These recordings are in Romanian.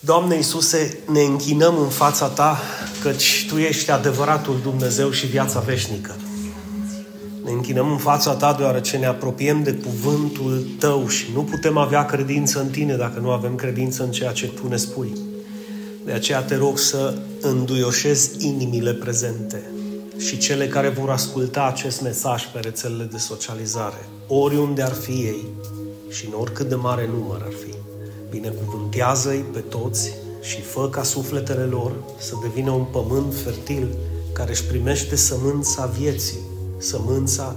Doamne Iisuse, ne închinăm în fața Ta, căci Tu ești adevăratul Dumnezeu și viața veșnică. Ne închinăm în fața Ta deoarece ne apropiem de cuvântul Tău și nu putem avea credință în Tine dacă nu avem credință în ceea ce Tu ne spui. De aceea te rog să înduioșezi inimile prezente și cele care vor asculta acest mesaj pe rețelele de socializare, oriunde ar fi ei și în oricât de mare număr ar fi. Binecuvântează-i pe toți și fă ca sufletele lor să devină un pământ fertil care își primește sămânța vieții, sămânța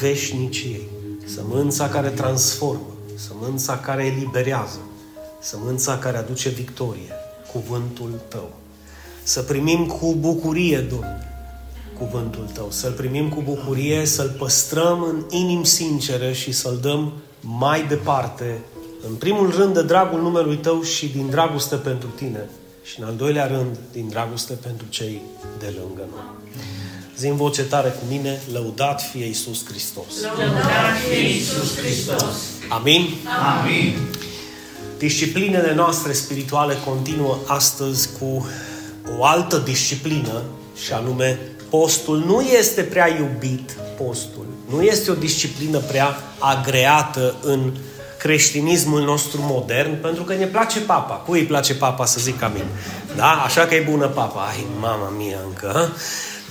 veșniciei, sămânța care transformă, sămânța care eliberează, sămânța care aduce victorie, cuvântul Tău. Să primim cu bucurie, Domnule, cuvântul Tău, să-L primim cu bucurie, să-L păstrăm în inimi sincere și să-L dăm mai departe în primul rând de dragul numelui tău și din dragoste pentru tine și în al doilea rând din dragoste pentru cei de lângă noi. Zi în voce tare cu mine, lăudat fie Iisus Hristos. Lăudat fie Iisus Hristos. Amin? Amin. Disciplinele noastre spirituale continuă astăzi cu o altă disciplină și anume postul nu este prea iubit, postul. Nu este o disciplină prea agreată în creștinismul nostru modern, pentru că ne place papa. Cui îi place papa să zic amin? Da? Așa că e bună papa. Ai, mama mia încă.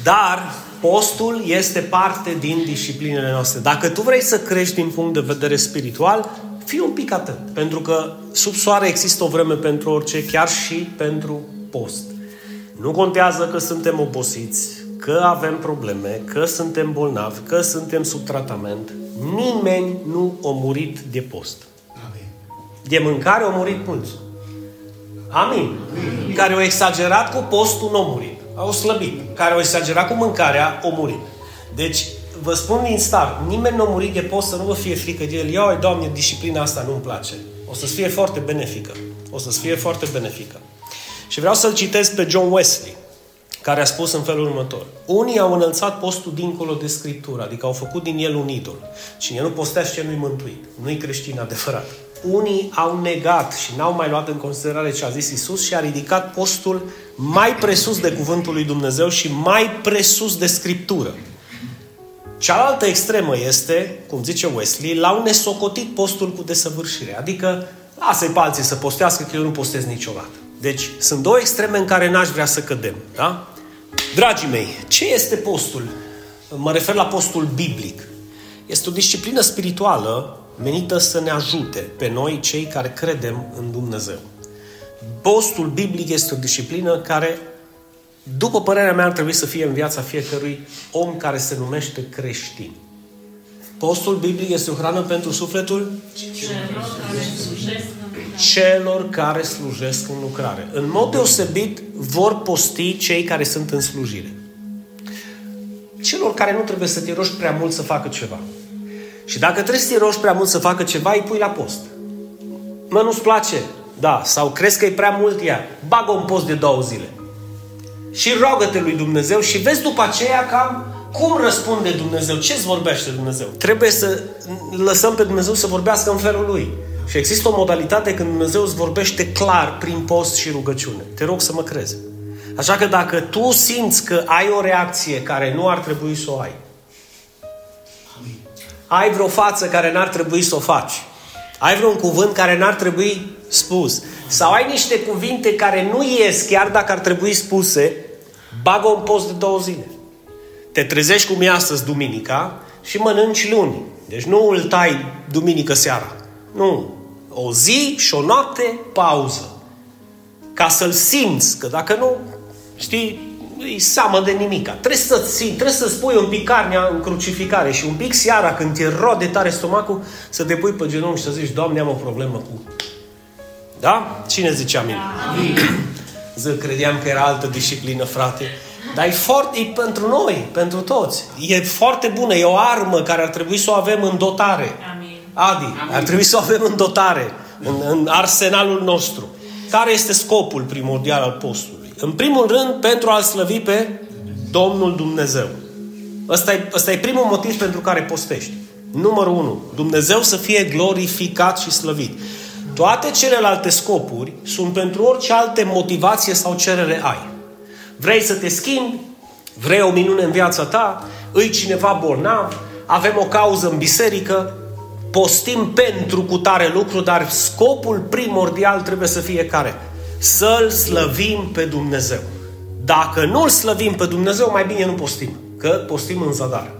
Dar postul este parte din disciplinele noastre. Dacă tu vrei să crești din punct de vedere spiritual, fii un pic atent. Pentru că sub soare există o vreme pentru orice, chiar și pentru post. Nu contează că suntem obosiți, că avem probleme, că suntem bolnavi, că suntem sub tratament. Nimeni nu a murit de post. Amin. De mâncare au murit mulți. Amin. Amin. Care au exagerat cu postul, nu au murit. Au slăbit. Care au exagerat cu mâncarea, au murit. Deci, vă spun din start, nimeni nu a murit de post să nu vă fie frică de el. Iau, Doamne, disciplina asta nu-mi place. O să fie foarte benefică. O să fie foarte benefică. Și vreau să-l citesc pe John Wesley care a spus în felul următor. Unii au înălțat postul dincolo de Scriptură, adică au făcut din el un idol. Cine nu postea și nu-i mântuit. Nu-i creștin adevărat. Unii au negat și n-au mai luat în considerare ce a zis Isus și a ridicat postul mai presus de cuvântul lui Dumnezeu și mai presus de Scriptură. Cealaltă extremă este, cum zice Wesley, l-au nesocotit postul cu desăvârșire. Adică, lasă-i pe alții să postească, că eu nu postez niciodată. Deci, sunt două extreme în care n-aș vrea să cădem. Da? Dragii mei, ce este postul? Mă refer la postul biblic. Este o disciplină spirituală menită să ne ajute pe noi, cei care credem în Dumnezeu. Postul biblic este o disciplină care, după părerea mea, ar trebui să fie în viața fiecărui om care se numește creștin. Postul biblic este o hrană pentru sufletul celor care slujesc în lucrare. În mod deosebit vor posti cei care sunt în slujire. Celor care nu trebuie să te rogi prea mult să facă ceva. Și dacă trebuie să te rogi prea mult să facă ceva, îi pui la post. Mă, nu-ți place? Da. Sau crezi că e prea mult ea? Bagă un post de două zile. Și rogă-te lui Dumnezeu și vezi după aceea cam cum răspunde Dumnezeu? Ce îți vorbește Dumnezeu? Trebuie să lăsăm pe Dumnezeu să vorbească în felul Lui. Și există o modalitate când Dumnezeu îți vorbește clar prin post și rugăciune. Te rog să mă crezi. Așa că dacă tu simți că ai o reacție care nu ar trebui să o ai, ai vreo față care n-ar trebui să o faci, ai vreun cuvânt care n-ar trebui spus, sau ai niște cuvinte care nu ies chiar dacă ar trebui spuse, bagă un post de două zile. Te trezești cum e astăzi, duminica, și mănânci luni. Deci nu îl tai duminică seara. Nu. O zi și o noapte pauză. Ca să-l simți, că dacă nu, știi, îi seamă de nimica. Trebuie să ții, trebuie să spui un pic carnea în crucificare și un pic seara când te rode tare stomacul să te pui pe genunchi și să zici, Doamne, am o problemă cu... Da? Cine zice amin? amin. Zic, credeam că era altă disciplină, frate. Dar e, foarte, e pentru noi, pentru toți. E foarte bună, e o armă care ar trebui să o avem în dotare. Amin. Adi, Amin. ar trebui să o avem în dotare, în, în arsenalul nostru. Care este scopul primordial al postului? În primul rând, pentru a-L slăvi pe Domnul Dumnezeu. Ăsta e, ăsta e primul motiv pentru care postești. Numărul 1. Dumnezeu să fie glorificat și slăvit. Tu Toate celelalte scopuri sunt pentru orice alte motivație sau cerere ai. Vrei să te schimbi? Vrei o minune în viața ta? Îi cineva bolnav? Avem o cauză în biserică? Postim pentru cu tare lucru, dar scopul primordial trebuie să fie care? Să-L slăvim pe Dumnezeu. Dacă nu-L slăvim pe Dumnezeu, mai bine nu postim. Că postim în zadar.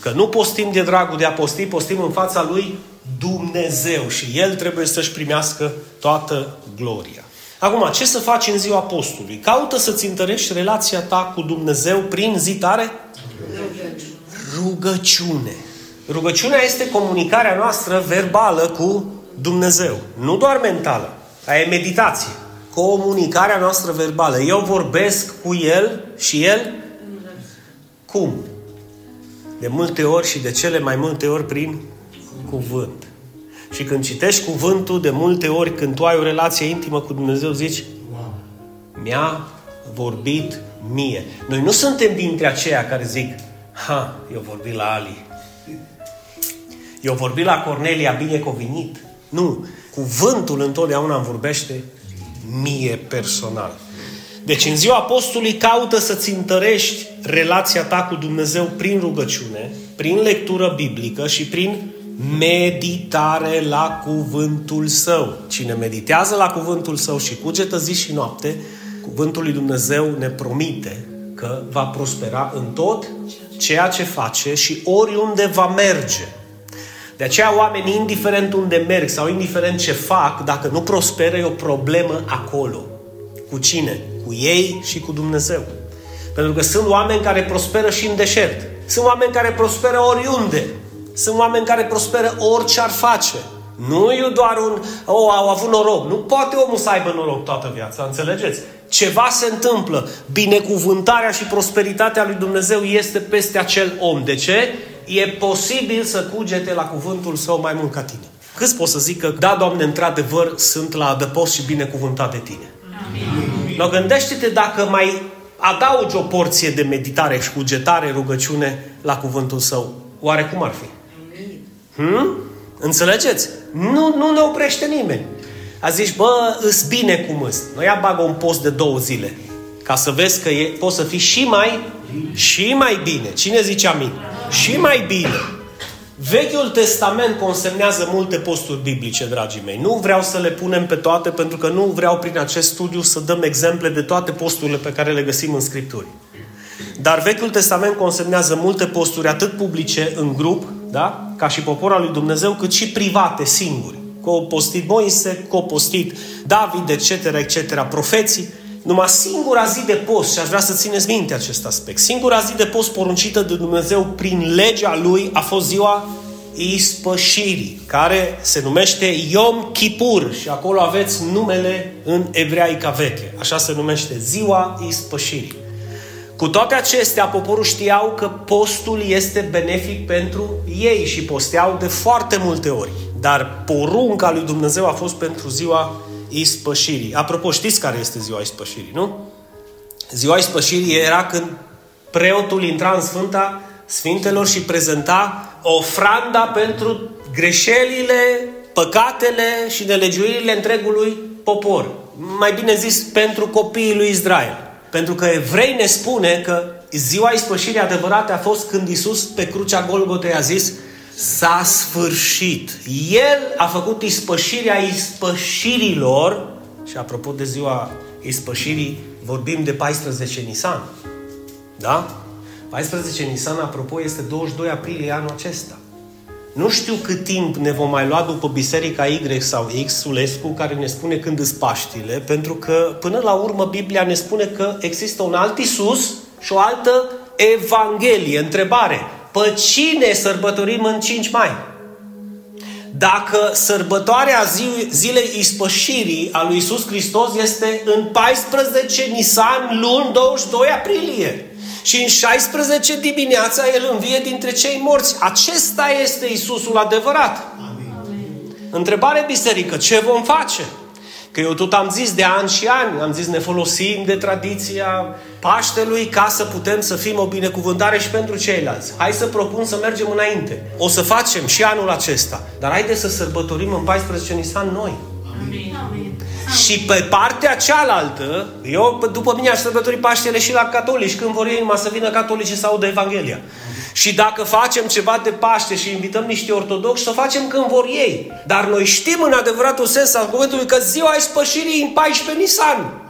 Că nu postim de dragul de a posti, postim în fața Lui Dumnezeu și El trebuie să-și primească toată gloria. Acum, ce să faci în ziua postului? Caută să-ți întărești relația ta cu Dumnezeu prin zitare? Rugăciune. Rugăciunea este comunicarea noastră verbală cu Dumnezeu. Nu doar mentală. Aia e meditație. Comunicarea noastră verbală. Eu vorbesc cu El și El cum? De multe ori și de cele mai multe ori prin cuvânt. Și când citești cuvântul, de multe ori, când tu ai o relație intimă cu Dumnezeu, zici, mi-a vorbit mie. Noi nu suntem dintre aceia care zic, ha, eu vorbi la Ali. Eu vorbi la Cornelia binecovinit. Nu. Cuvântul întotdeauna îmi vorbește mie personal. Deci în ziua apostolului caută să-ți întărești relația ta cu Dumnezeu prin rugăciune, prin lectură biblică și prin meditare la cuvântul său. Cine meditează la cuvântul său și cugetă zi și noapte, cuvântul lui Dumnezeu ne promite că va prospera în tot ceea ce face și oriunde va merge. De aceea oamenii, indiferent unde merg sau indiferent ce fac, dacă nu prosperă, e o problemă acolo. Cu cine? Cu ei și cu Dumnezeu. Pentru că sunt oameni care prosperă și în deșert. Sunt oameni care prosperă oriunde. Sunt oameni care prosperă orice ar face. Nu e doar un, oh, au avut noroc. Nu poate omul să aibă noroc toată viața, înțelegeți? Ceva se întâmplă. Binecuvântarea și prosperitatea lui Dumnezeu este peste acel om. De ce? E posibil să cugete la cuvântul său mai mult ca tine. Câți pot să zic că, da, Doamne, într-adevăr, sunt la adăpost și binecuvântat de tine. Amin. No, gândește-te dacă mai adaugi o porție de meditare și cugetare, rugăciune la cuvântul său. Oare cum ar fi? Hmm? Înțelegeți? Nu, nu ne oprește nimeni. A zis, bă, îs bine cum îs. Noi ia bagă un post de două zile. Ca să vezi că e, poți să fii și mai, și mai bine. Cine zice amin? Și mai bine. Vechiul Testament consemnează multe posturi biblice, dragii mei. Nu vreau să le punem pe toate, pentru că nu vreau prin acest studiu să dăm exemple de toate posturile pe care le găsim în Scripturi. Dar Vechiul Testament consemnează multe posturi, atât publice în grup, da? ca și popor al lui Dumnezeu, cât și private, singuri. Cu o postit Moise, cu o postit David, etc., etc., profeții. Numai singura zi de post, și aș vrea să țineți minte acest aspect, singura zi de post poruncită de Dumnezeu prin legea Lui a fost ziua ispășirii, care se numește Yom Kippur și acolo aveți numele în evreica veche. Așa se numește ziua ispășirii. Cu toate acestea, poporul știau că postul este benefic pentru ei și posteau de foarte multe ori. Dar porunca lui Dumnezeu a fost pentru ziua ispășirii. Apropo, știți care este ziua ispășirii, nu? Ziua ispășirii era când preotul intra în Sfânta Sfintelor și prezenta ofranda pentru greșelile, păcatele și nelegiuirile întregului popor. Mai bine zis, pentru copiii lui Israel. Pentru că evrei ne spune că ziua ispășirii adevărate a fost când Isus pe crucea Golgotei a zis s-a sfârșit. El a făcut ispășirea ispășirilor și apropo de ziua ispășirii, vorbim de 14 Nisan. Da? 14 Nisan, apropo, este 22 aprilie anul acesta. Nu știu cât timp ne vom mai lua după Biserica Y sau X-ulescu care ne spune când îți Paștile, pentru că până la urmă Biblia ne spune că există un alt Isus și o altă Evanghelie. Întrebare, pe cine sărbătorim în 5 mai? Dacă sărbătoarea zilei ispășirii a lui Isus Hristos este în 14 Nisan, luni 22 aprilie și în 16 dimineața El învie dintre cei morți. Acesta este Isusul adevărat. Amin. Întrebare biserică, ce vom face? Că eu tot am zis de ani și ani, am zis ne folosim de tradiția Paștelui ca să putem să fim o binecuvântare și pentru ceilalți. Hai să propun să mergem înainte. O să facem și anul acesta. Dar haideți să sărbătorim în 14 Nisan noi. Și pe partea cealaltă, eu după mine aș sărbători Paștele și la catolici, când vor ei numai să vină catolici să audă Evanghelia. Și dacă facem ceva de Paște și invităm niște ortodoxi, să facem când vor ei. Dar noi știm în adevăratul sens al cuvântului că ziua ispășirii în 14 Nisan.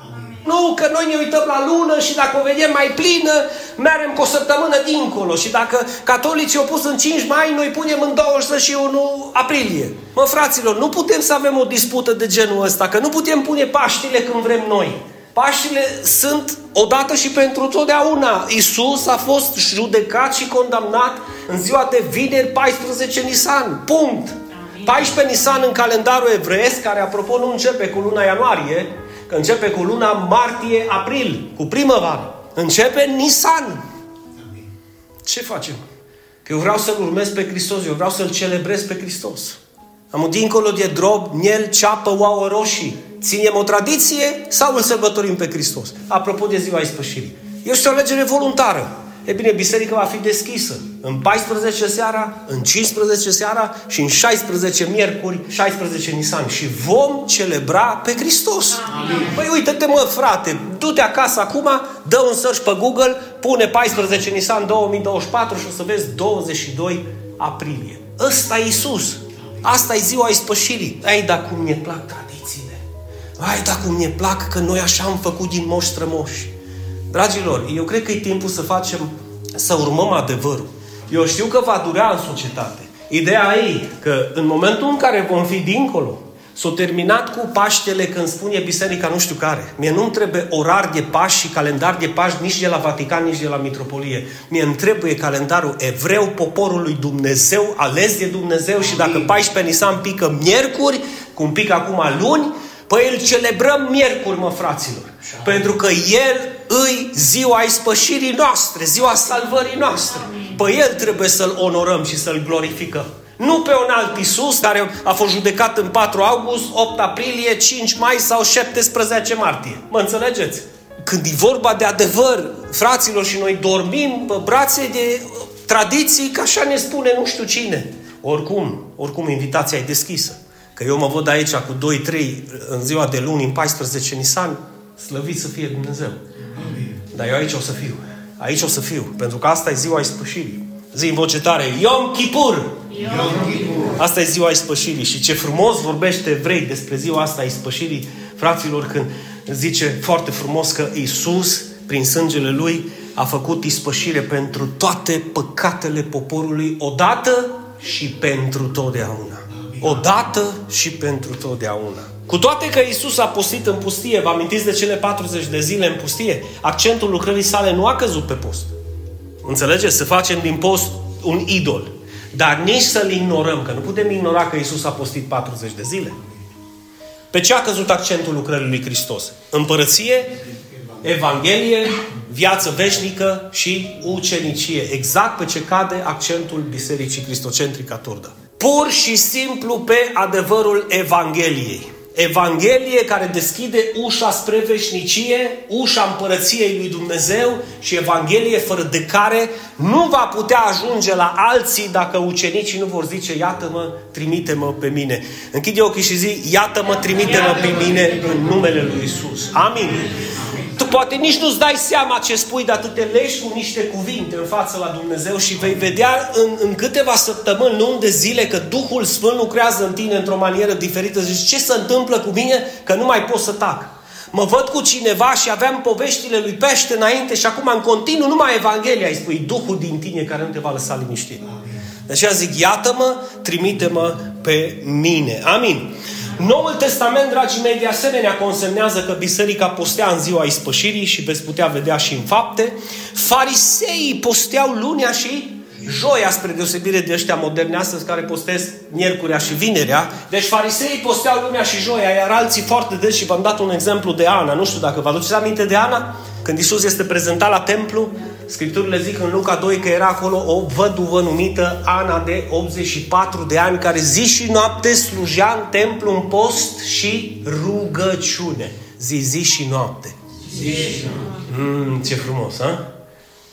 Nu, că noi ne uităm la lună și dacă o vedem mai plină, mergem cu o săptămână dincolo. Și dacă catolicii au pus în 5 mai, noi punem în 21 aprilie. Mă, fraților, nu putem să avem o dispută de genul ăsta, că nu putem pune Paștile când vrem noi. Paștile sunt odată și pentru totdeauna. Isus a fost judecat și condamnat în ziua de vineri 14 Nisan. Punct. 14 Nisan în calendarul evreiesc, care apropo nu începe cu luna ianuarie, că începe cu luna martie-april, cu primăvară. Începe Nisan. Ce facem? Că eu vreau să-L urmez pe Hristos, eu vreau să-L celebrez pe Hristos. Am dincolo de drob, miel, ceapă, ouă roșii. Ținem o tradiție sau îl sărbătorim pe Hristos? Apropo de ziua ispășirii. Este o alegere voluntară. E bine, biserica va fi deschisă în 14 seara, în 15 seara și în 16 miercuri, 16 Nisan. Și vom celebra pe Hristos. Amin. Păi uite-te mă, frate, du-te acasă acum, dă un search pe Google, pune 14 Nisan 2024 și o să vezi 22 aprilie. Ăsta e Isus. Asta e ziua ispășirii. Ai, da cum ne plac tradițiile. Ai, da cum ne plac că noi așa am făcut din moși strămoși. Dragilor, eu cred că e timpul să facem, să urmăm adevărul. Eu știu că va dura în societate. Ideea e că în momentul în care vom fi dincolo, S-a terminat cu Paștele când spune biserica nu știu care. Mie nu-mi trebuie orar de Paști și calendar de Paști nici de la Vatican, nici de la Mitropolie. Mie îmi trebuie calendarul evreu, poporului Dumnezeu, ales de Dumnezeu și dacă 14 Nisan pică miercuri, cum pică acum luni, păi îl celebrăm miercuri, mă, fraților. Pentru că El îi ziua ispășirii noastre, ziua salvării noastre. Pe El trebuie să-L onorăm și să-L glorificăm. Nu pe un alt Isus care a fost judecat în 4 august, 8 aprilie, 5 mai sau 17 martie. Mă înțelegeți? Când e vorba de adevăr, fraților, și noi dormim pe brațe de tradiții, că așa ne spune nu știu cine. Oricum, oricum invitația e deschisă. Că eu mă văd aici cu 2-3 în ziua de luni, în 14 Nisan, slăvit să fie Dumnezeu. Dar eu aici o să fiu. Aici o să fiu. Pentru că asta e ziua ispășirii. Zi în voce tare. Yom Kippur! Yom Kippur! Asta e ziua ispășirii. Și ce frumos vorbește evrei despre ziua asta a ispășirii, fraților, când zice foarte frumos că Isus, prin sângele Lui, a făcut ispășire pentru toate păcatele poporului odată și pentru totdeauna. Odată și pentru totdeauna. Cu toate că Isus a postit în pustie, vă amintiți de cele 40 de zile în pustie, accentul lucrării sale nu a căzut pe post. Înțelegeți? Să facem din post un idol. Dar nici să-l ignorăm, că nu putem ignora că Isus a postit 40 de zile. Pe ce a căzut accentul lucrării lui Hristos? Împărăție, Evanghelie, viață veșnică și ucenicie. Exact pe ce cade accentul Bisericii Cristocentrica Turda. Pur și simplu pe adevărul Evangheliei. Evanghelie care deschide ușa spre veșnicie, ușa împărăției lui Dumnezeu și Evanghelie fără de care nu va putea ajunge la alții dacă ucenicii nu vor zice, iată-mă, trimite-mă pe mine. Închide ochii și zi, iată-mă, trimite-mă pe mine în numele lui Isus. Amin. Tu poate nici nu-ți dai seama ce spui, dar tu te leși cu niște cuvinte în față la Dumnezeu și vei vedea în, în câteva săptămâni, luni de zile, că Duhul Sfânt lucrează în tine într-o manieră diferită. Zici, ce se întâmplă cu mine? Că nu mai pot să tac. Mă văd cu cineva și aveam poveștile lui Pește înainte și acum în continuu numai Evanghelia îi spui Duhul din tine care nu te va lăsa liniștit. De aceea zic, iată-mă, trimite-mă pe mine. Amin. Noul Testament, dragii mei, de asemenea consemnează că biserica postea în ziua ispășirii și veți putea vedea și în fapte. Fariseii posteau lunea și joia, spre deosebire de ăștia moderne astăzi care postez miercurea și vinerea. Deci fariseii posteau lunea și joia, iar alții foarte des și v-am dat un exemplu de Ana. Nu știu dacă vă aduceți aminte de Ana? Când Isus este prezentat la templu, Scripturile zic în Luca 2 că era acolo o văduvă numită Ana de 84 de ani care zi și noapte slujea în templu în post și rugăciune. Zi, zi și noapte. Zi și noapte. Mm, ce frumos, ha?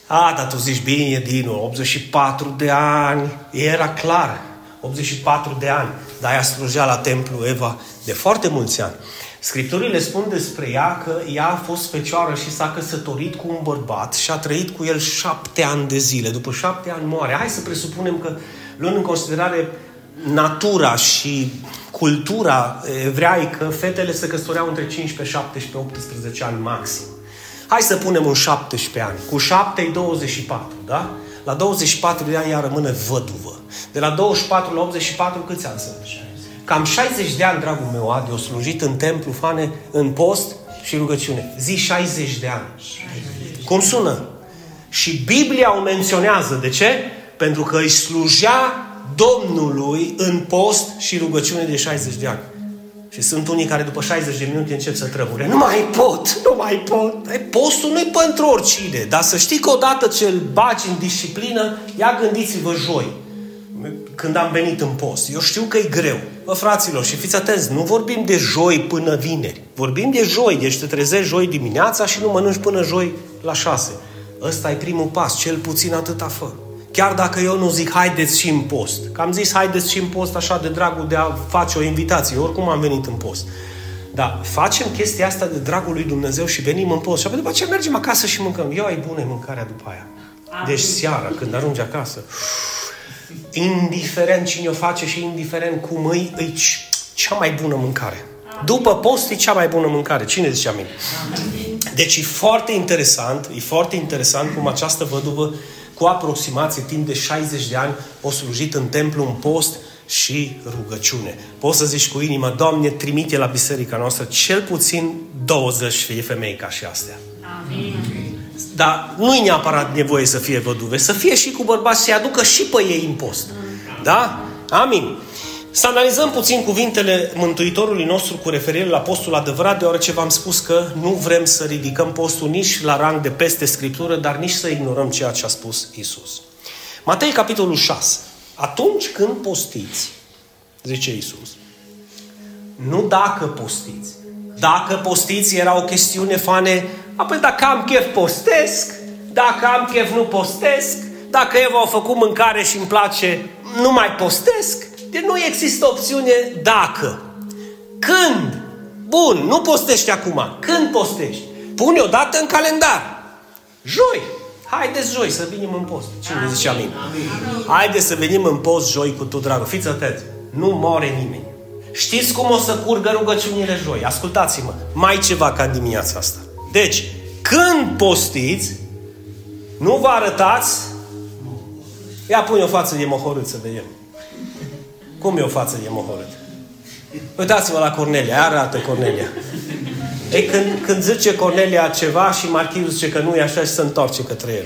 A, dar tu zici bine, Dinu, 84 de ani. Era clar. 84 de ani. dar ea slujea la templu Eva de foarte mulți ani. Scripturile spun despre ea că ea a fost fecioară și s-a căsătorit cu un bărbat și a trăit cu el șapte ani de zile. După șapte ani moare. Hai să presupunem că, luând în considerare natura și cultura evreică, fetele se căsătoreau între 15, 17, 18 ani maxim. Hai să punem un 17 ani. Cu 7 24, da? La 24 de ani ea rămâne văduvă. De la 24 la 84 câți ani sunt? Cam 60 de ani, dragul meu, Adi, o slujit în templu, fane, în post și rugăciune. Zi 60 de ani. 60. Cum sună? Și Biblia o menționează. De ce? Pentru că îi slujea Domnului în post și rugăciune de 60 de ani. Și sunt unii care după 60 de minute încep să trămure. Nu mai pot, nu mai pot. Postul nu-i pentru oricine. Dar să știi că odată ce îl bagi în disciplină, ia gândiți-vă joi. Când am venit în post. Eu știu că e greu. Bă, fraților, și fiți atenți, nu vorbim de joi până vineri. Vorbim de joi, deci te trezești joi dimineața și nu mănânci până joi la șase. Ăsta e primul pas, cel puțin atâta fă. Chiar dacă eu nu zic haideți și în post. Că am zis haideți și în post așa de dragul de a face o invitație. Oricum am venit în post. Da, facem chestia asta de dragul lui Dumnezeu și venim în post. Și apoi după aceea mergem acasă și mâncăm. Eu ai bune mâncarea după aia. Deci seara, când ajungi acasă, indiferent cine o face și indiferent cum îi, e cea mai bună mâncare. După post e cea mai bună mâncare. Cine zice amin? Deci e foarte interesant, e foarte interesant cum această văduvă cu aproximație timp de 60 de ani o slujit în templu, în post și rugăciune. Poți să zici cu inima, Doamne, trimite la biserica noastră cel puțin 20 fie femei ca și astea. Amin. Dar nu-i neapărat nevoie să fie văduve, să fie și cu bărbați, să aducă și pe ei în post. Da? Amin. Să analizăm puțin cuvintele Mântuitorului nostru cu referire la postul adevărat, deoarece v-am spus că nu vrem să ridicăm postul nici la rang de peste Scriptură, dar nici să ignorăm ceea ce a spus Isus. Matei, capitolul 6. Atunci când postiți, zice Isus, nu dacă postiți. Dacă postiți era o chestiune fane, apoi dacă am chef postesc, dacă am chef nu postesc, dacă Eva a făcut mâncare și îmi place, nu mai postesc, deci nu există opțiune dacă. Când? Bun, nu postești acum. Când postești? Pune o dată în calendar. Joi. Haideți joi să venim în post. Cine amin. zice amin? amin? Haideți să venim în post joi cu tu, dragă. Fiți atenți. Nu moare nimeni. Știți cum o să curgă rugăciunile joi? Ascultați-mă. Mai ceva ca dimineața asta. Deci, când postiți, nu vă arătați Ia pune o față de mohorât să vedem. Cum e o față de mohorât? Uitați-vă la Cornelia, arată Cornelia. Ei, când, când zice Cornelia ceva și Marchivul zice că nu e așa și se întoarce către el.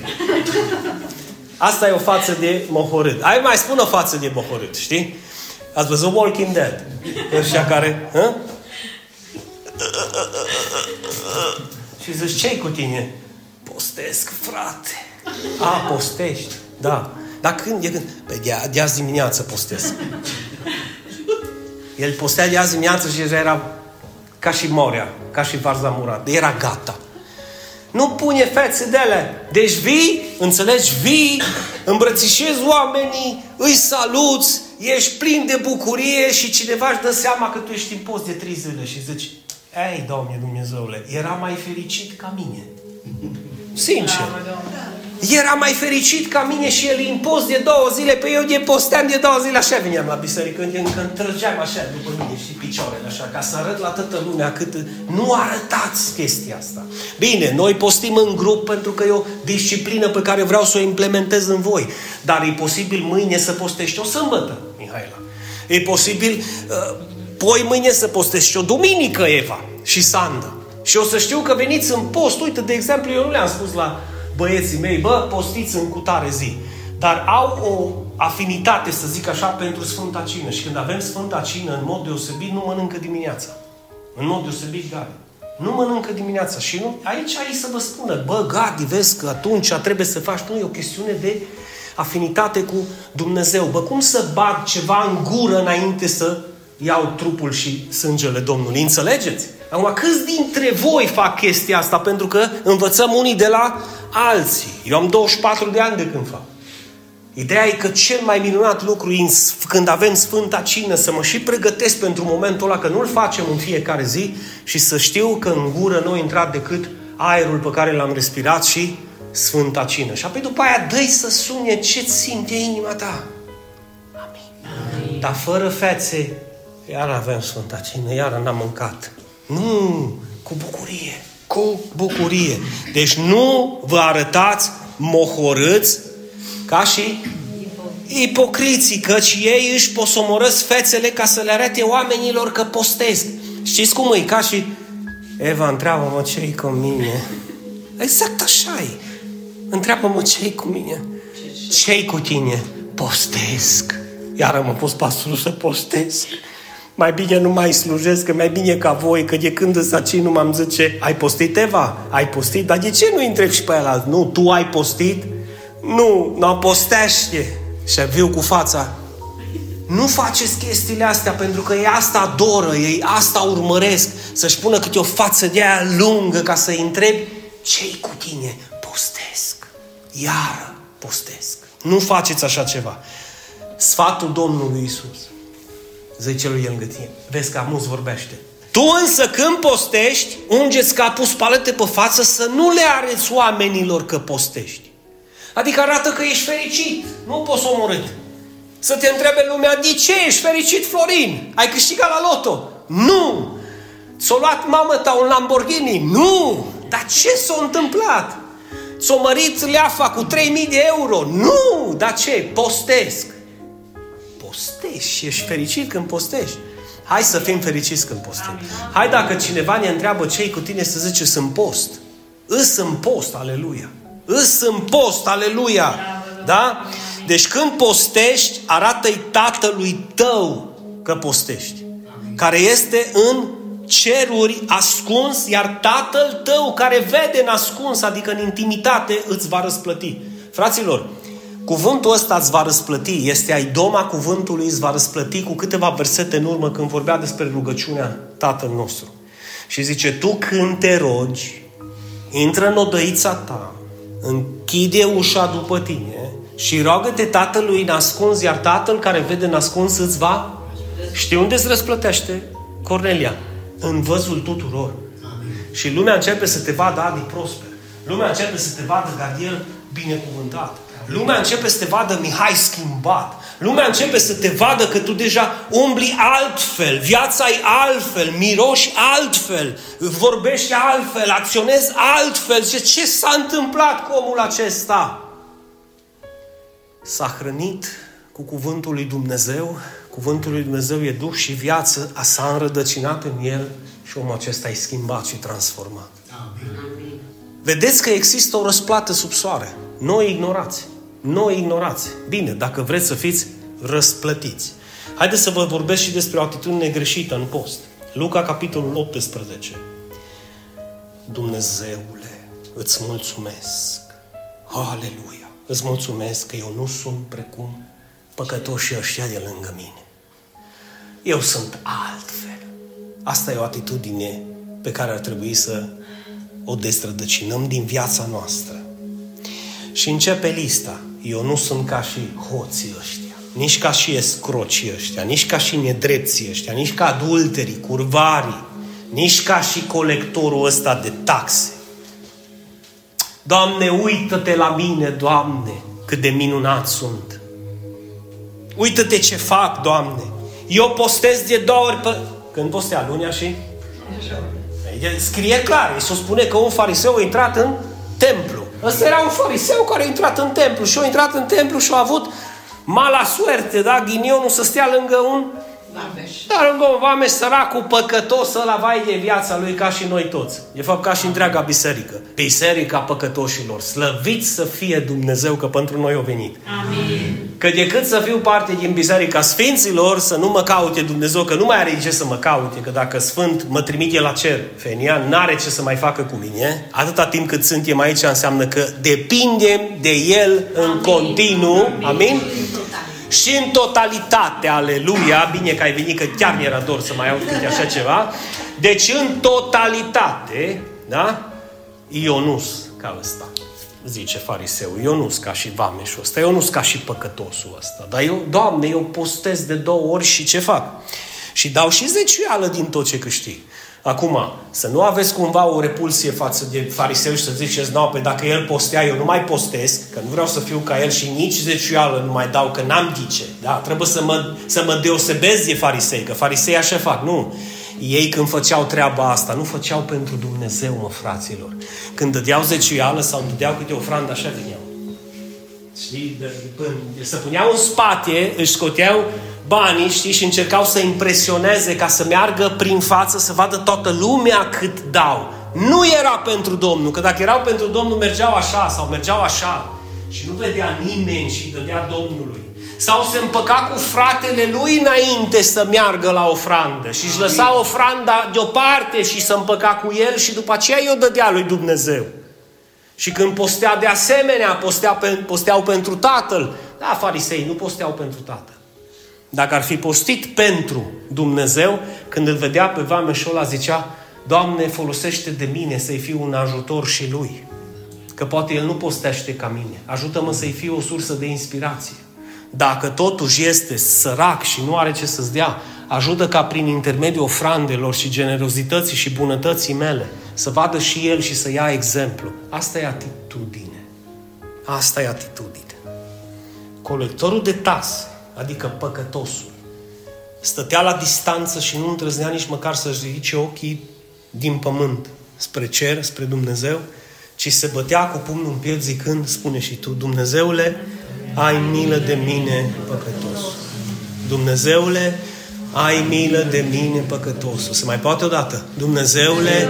Asta e o față de mohorât. Ai mai spun o față de mohorât, știi? Ați văzut Walking Dead? Ăștia care... Hă? Și zici, ce cu tine? Postesc, frate. A, postești. Da. Dar când e când? Păi de, de azi dimineață postez. El postea de azi dimineață și deja era ca și morea, ca și varza murat. Era gata. Nu pune fețe de ele. Deci vii, înțelegi, vii, îmbrățișezi oamenii, îi saluți, ești plin de bucurie și cineva își dă seama că tu ești în post de trei zile și zici, ei, Doamne Dumnezeule, era mai fericit ca mine. Sincer. Era mai fericit ca mine și el impost de două zile, pe eu de posteam de două zile, așa veneam la biserică, când, când trăgeam așa după mine și picioarele așa, ca să arăt la toată lumea cât nu arătați chestia asta. Bine, noi postim în grup pentru că e o disciplină pe care vreau să o implementez în voi, dar e posibil mâine să postești o sâmbătă, Mihaela. E posibil uh, poi mâine să postești o duminică, Eva și Sanda. Și o să știu că veniți în post. Uite, de exemplu, eu nu le-am spus la băieții mei, bă, postiți în cutare zi. Dar au o afinitate, să zic așa, pentru Sfânta Cină. Și când avem Sfânta Cină, în mod deosebit, nu mănâncă dimineața. În mod deosebit, Gadi. Nu mănâncă dimineața. Și nu, aici ai să vă spună, bă, Gadi, vezi că atunci trebuie să faci. Nu, e o chestiune de afinitate cu Dumnezeu. Bă, cum să bag ceva în gură înainte să iau trupul și sângele Domnului? Înțelegeți? Acum, câți dintre voi fac chestia asta? Pentru că învățăm unii de la alții. Eu am 24 de ani de când fac. Ideea e că cel mai minunat lucru e când avem Sfânta Cină să mă și pregătesc pentru momentul ăla, că nu-l facem în fiecare zi și să știu că în gură nu a intrat decât aerul pe care l-am respirat și Sfânta Cină. Și apoi după aia dă să sune ce simte inima ta. Amin. Amin. Dar fără fețe, iar avem Sfânta Cină, iar n-am mâncat. Nu, cu bucurie. Cu bucurie. Deci nu vă arătați mohorâți ca și ipocriții, căci ei își posomorăsc fețele ca să le arate oamenilor că postez. Știți cum e? Ca și Eva întreabă, mă, ce cu mine? Exact așa e. Întreabă-mă ce cu mine? ce cu tine? Postesc. Iar am pus pastorul să postesc. Mai bine nu mai slujesc, că mai bine ca voi, că de când să nu m-am zice, ai postit Eva? Ai postit? Dar de ce nu întreb și pe el Nu, tu ai postit? Nu, nu postește. Și viu cu fața. Nu faceți chestiile astea pentru că ei asta adoră, ei asta urmăresc. Să-și pună câte o față de aia lungă ca să-i întrebi ce cu tine? Postesc. Iară postesc. Nu faceți așa ceva. Sfatul Domnului Isus. Zice lui el în gătie. Vezi că amus vorbește. Tu însă când postești, ungeți capul, spală-te pe față să nu le areți oamenilor că postești. Adică arată că ești fericit, nu poți omorât. Să te întrebe lumea, de ce ești fericit, Florin? Ai câștigat la loto? Nu! S-a luat mamă ta un Lamborghini? Nu! Dar ce s-a întâmplat? S-a mărit leafa cu 3000 de euro? Nu! Dar ce? Postesc. Postești și ești fericit când postești. Hai să fim fericiți când postăm. Hai dacă cineva ne întreabă ce cu tine să zice sunt post. Îs în post, aleluia. Îs în post, aleluia. Da? Deci când postești, arată-i tatălui tău că postești. Care este în ceruri ascuns, iar tatăl tău care vede în ascuns, adică în intimitate, îți va răsplăti. Fraților, cuvântul ăsta îți va răsplăti. Este ai doma cuvântului îți va răsplăti cu câteva versete în urmă când vorbea despre rugăciunea Tatăl nostru. Și zice, tu când te rogi, intră în odăița ta, închide ușa după tine și roagă-te tatălui nascuns, iar tatăl care vede nascuns îți va... Știi unde îți răsplătește? Cornelia. În văzul tuturor. Amin. Și lumea începe să te vadă Adi prosper. Lumea începe să te vadă Gadiel binecuvântat. Lumea începe să te vadă Mihai schimbat. Lumea începe să te vadă că tu deja umbli altfel, viața e altfel, miroși altfel, vorbești altfel, acționezi altfel. Ce, ce s-a întâmplat cu omul acesta? S-a hrănit cu cuvântul lui Dumnezeu, cuvântul lui Dumnezeu e duh și viață, a s-a înrădăcinat în el și omul acesta e schimbat și transformat. Amin. Vedeți că există o răsplată sub soare. Nu o ignorați. Nu o ignorați. Bine, dacă vreți să fiți răsplătiți. Haideți să vă vorbesc și despre o atitudine greșită în post. Luca, capitolul 18. Dumnezeule, îți mulțumesc. Aleluia! Îți mulțumesc că eu nu sunt precum păcătoșii ăștia de lângă mine. Eu sunt altfel. Asta e o atitudine pe care ar trebui să o destrădăcinăm din viața noastră. Și începe lista. Eu nu sunt ca și hoții ăștia, nici ca și escrocii ăștia, nici ca și nedrepții ăștia, nici ca adulterii, curvarii, nici ca și colectorul ăsta de taxe. Doamne, uită-te la mine, Doamne, cât de minunat sunt. Uită-te ce fac, Doamne. Eu postez de două ori pe... Când postea lunea și... Scrie clar, se spune că un fariseu a intrat în templu. Ăsta era un fariseu care a intrat în templu și a intrat în templu și a avut mala suerte, da? Ghinionul să stea lângă un Vameș. Dar lângă un vameș săracul păcătos ăla vai de viața lui ca și noi toți. De fapt ca și întreaga biserică. Biserica păcătoșilor. Slăviți să fie Dumnezeu că pentru noi a venit. Amin. Că decât să fiu parte din Biserica Sfinților, să nu mă caute Dumnezeu, că nu mai are ce să mă caute, că dacă Sfânt mă trimite la cer, Fenia n-are ce să mai facă cu mine, atâta timp cât suntem aici înseamnă că depindem de El în Amin. continuu. Amin? Amin? Și în totalitate, aleluia, bine că ai venit, că chiar mi-era dor să mai aud câte așa ceva, deci în totalitate, da, Ionus ca ăsta. zice fariseul, eu nu sunt ca și vameșul ăsta, eu nu sunt ca și păcătosul ăsta, dar eu, Doamne, eu postez de două ori și ce fac? Și dau și zeciuială din tot ce câștig. Acum, să nu aveți cumva o repulsie față de fariseu și să ziceți, nu, pe dacă el postea, eu nu mai postez, că nu vreau să fiu ca el și nici zeciuială nu mai dau, că n-am ghice. Da? Trebuie să mă, să mă deosebez de farisei, că farisei așa fac. Nu. Ei când făceau treaba asta, nu făceau pentru Dumnezeu, mă, fraților. Când dădeau zeciuială sau dădeau câte o ofrandă, așa veneau. Știi? Se puneau în spate, își scoteau banii, știi, și încercau să impresioneze ca să meargă prin față, să vadă toată lumea cât dau. Nu era pentru Domnul, că dacă erau pentru Domnul mergeau așa sau mergeau așa și nu vedea nimeni și dădea Domnului. Sau se împăca cu fratele lui înainte să meargă la ofrandă și își lăsa ofranda deoparte și să împăca cu el și după aceea i-o dădea lui Dumnezeu. Și când postea de asemenea, postea pe, posteau pentru tatăl. Da, farisei nu posteau pentru tatăl. Dacă ar fi postit pentru Dumnezeu, când îl vedea pe vameșul ăla, zicea, Doamne, folosește de mine să-i fiu un ajutor și lui. Că poate el nu postește ca mine. Ajută-mă să-i fiu o sursă de inspirație. Dacă totuși este sărac și nu are ce să-ți dea, ajută ca prin intermediul ofrandelor și generozității și bunătății mele să vadă și el și să ia exemplu. Asta e atitudine. Asta e atitudine. Colectorul de tase adică păcătosul. Stătea la distanță și nu îndrăznea nici măcar să-și ridice ochii din pământ spre cer, spre Dumnezeu, ci se bătea cu pumnul în piept zicând, spune și tu, Dumnezeule, ai milă de mine păcătos. Dumnezeule, ai milă de mine păcătosul. Se mai poate odată. Dumnezeule,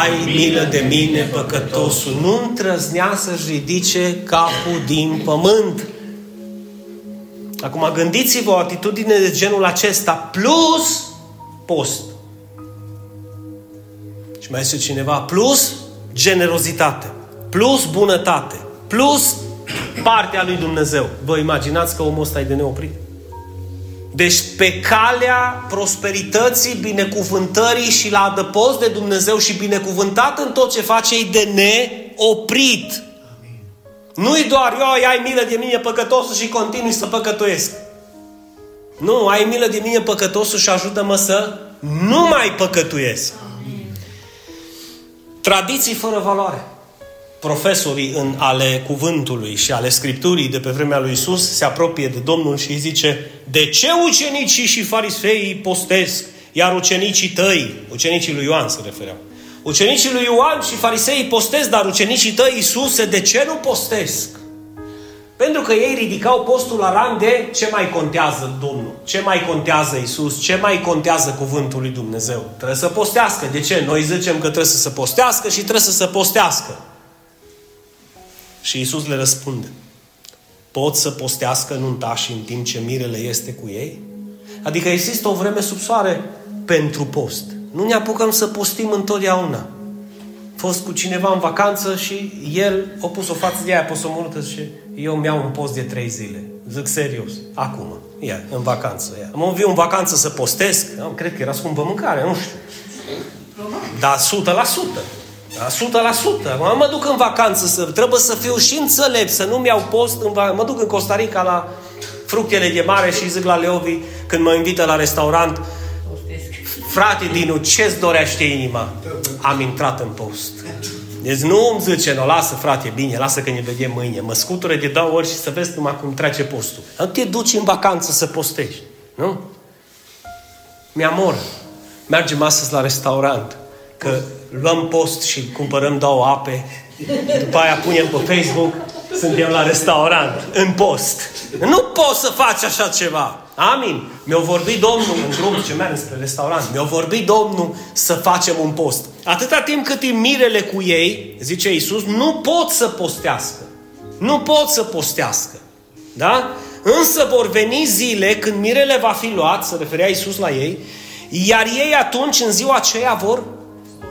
ai milă de mine păcătosul. Nu întrăznea să-și ridice capul din pământ. Acum gândiți-vă o atitudine de genul acesta plus post. Și mai este cineva plus generozitate, plus bunătate, plus partea lui Dumnezeu. Vă imaginați că omul ăsta e de neoprit? Deci pe calea prosperității, binecuvântării și la adăpost de Dumnezeu și binecuvântat în tot ce face, e de neoprit. Nu-i doar eu, ai milă de mine păcătosul și continui să păcătuiesc. Nu, ai milă de mine păcătosul și ajută-mă să nu mai păcătuiesc. Tradiții fără valoare. Profesorii în ale cuvântului și ale scripturii de pe vremea lui Isus se apropie de Domnul și îi zice De ce ucenicii și farisei postesc, iar ucenicii tăi, ucenicii lui Ioan se refereau, Ucenicii lui Ioan și farisei postesc, dar ucenicii tăi, Iisuse, de ce nu postesc? Pentru că ei ridicau postul la rang de ce mai contează Domnul, ce mai contează Isus, ce mai contează cuvântul lui Dumnezeu. Trebuie să postească. De ce? Noi zicem că trebuie să se postească și trebuie să se postească. Și Isus le răspunde. Pot să postească nuntașii în timp ce mirele este cu ei? Adică există o vreme sub soare pentru post. Nu ne apucăm să postim întotdeauna. Fost cu cineva în vacanță și el a pus o față de aia multă și eu mi-au un post de trei zile. Zic serios, acum, ia, în vacanță. Ia. Am venit în vacanță să postesc, am, cred că era scumpă mâncare, nu știu. Dar 100%. Da, 100%. Mă, mă duc în vacanță, să, trebuie să fiu și înțelept, să nu-mi iau post. În, mă duc în Costa Rica la fructele de mare și zic la Leovi, când mă invită la restaurant, Frate Dinu, ce-ți dorește inima? Am intrat în post. Deci nu îmi zice, nu, lasă frate, bine, lasă că ne vedem mâine. Mă scutură de două ori și să vezi numai cum trece postul. Nu te duci în vacanță să postești. Nu? Mi-amor. Mergem astăzi la restaurant. Că luăm post și cumpărăm două ape. După aia punem pe Facebook. Suntem la restaurant. În post. Nu poți să faci așa ceva. Amin. Mi-a vorbit Domnul în drum ce merg spre restaurant. Mi-a vorbit Domnul să facem un post. Atâta timp cât e mirele cu ei, zice Iisus, nu pot să postească. Nu pot să postească. Da? Însă vor veni zile când mirele va fi luat, să referea Iisus la ei, iar ei atunci, în ziua aceea, vor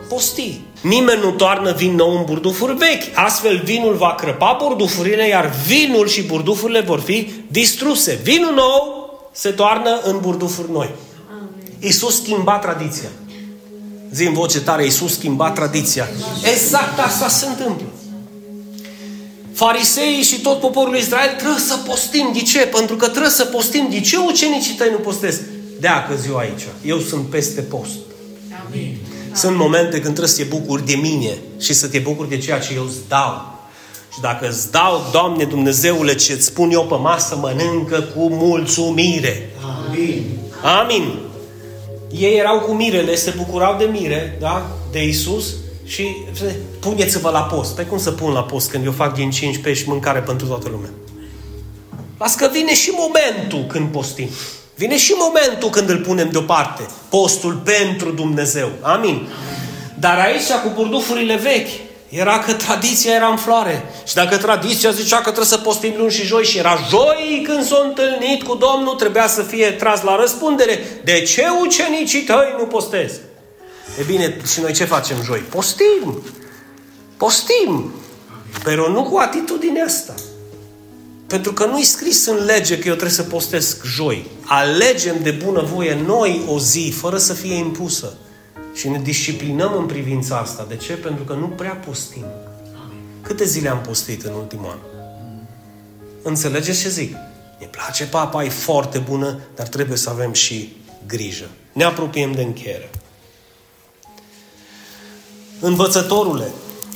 posti. Nimeni nu toarnă vin nou în burdufuri vechi. Astfel vinul va crăpa burdufurile, iar vinul și burdufurile vor fi distruse. Vinul nou se toarnă în burdufuri noi. Iisus schimba tradiția. Zi în voce tare, Iisus schimba tradiția. Exact asta se întâmplă. fariseii și tot poporul Israel trebuie să postim. De ce? Pentru că trebuie să postim. De ce ucenicii tăi nu postesc? Deacă ziua aici. Eu sunt peste post. Amin. Sunt momente când trebuie să te bucuri de mine și să te bucuri de ceea ce eu îți dau. Și dacă îți dau, Doamne Dumnezeule, ce îți spun eu pe masă, mănâncă cu mulțumire. Amin. Amin. Ei erau cu mirele, se bucurau de mire, da? De Isus și puneți-vă la post. Păi cum să pun la post când eu fac din 5 pești mâncare pentru toată lumea? Las că vine și momentul când postim. Vine și momentul când îl punem deoparte. Postul pentru Dumnezeu. Amin. Dar aici, cu burdufurile vechi, era că tradiția era în floare. Și dacă tradiția zicea că trebuie să postim luni și joi și era joi când s-a întâlnit cu Domnul, trebuia să fie tras la răspundere. De ce ucenicii tăi nu postez? E bine, și noi ce facem joi? Postim! Postim! Pero nu cu atitudinea asta. Pentru că nu-i scris în lege că eu trebuie să postez joi. Alegem de bunăvoie noi o zi, fără să fie impusă. Și ne disciplinăm în privința asta. De ce? Pentru că nu prea postim. Câte zile am postit în ultimul an? Înțelegeți ce zic? Ne place papa, e foarte bună, dar trebuie să avem și grijă. Ne apropiem de încheiere. Învățătorule,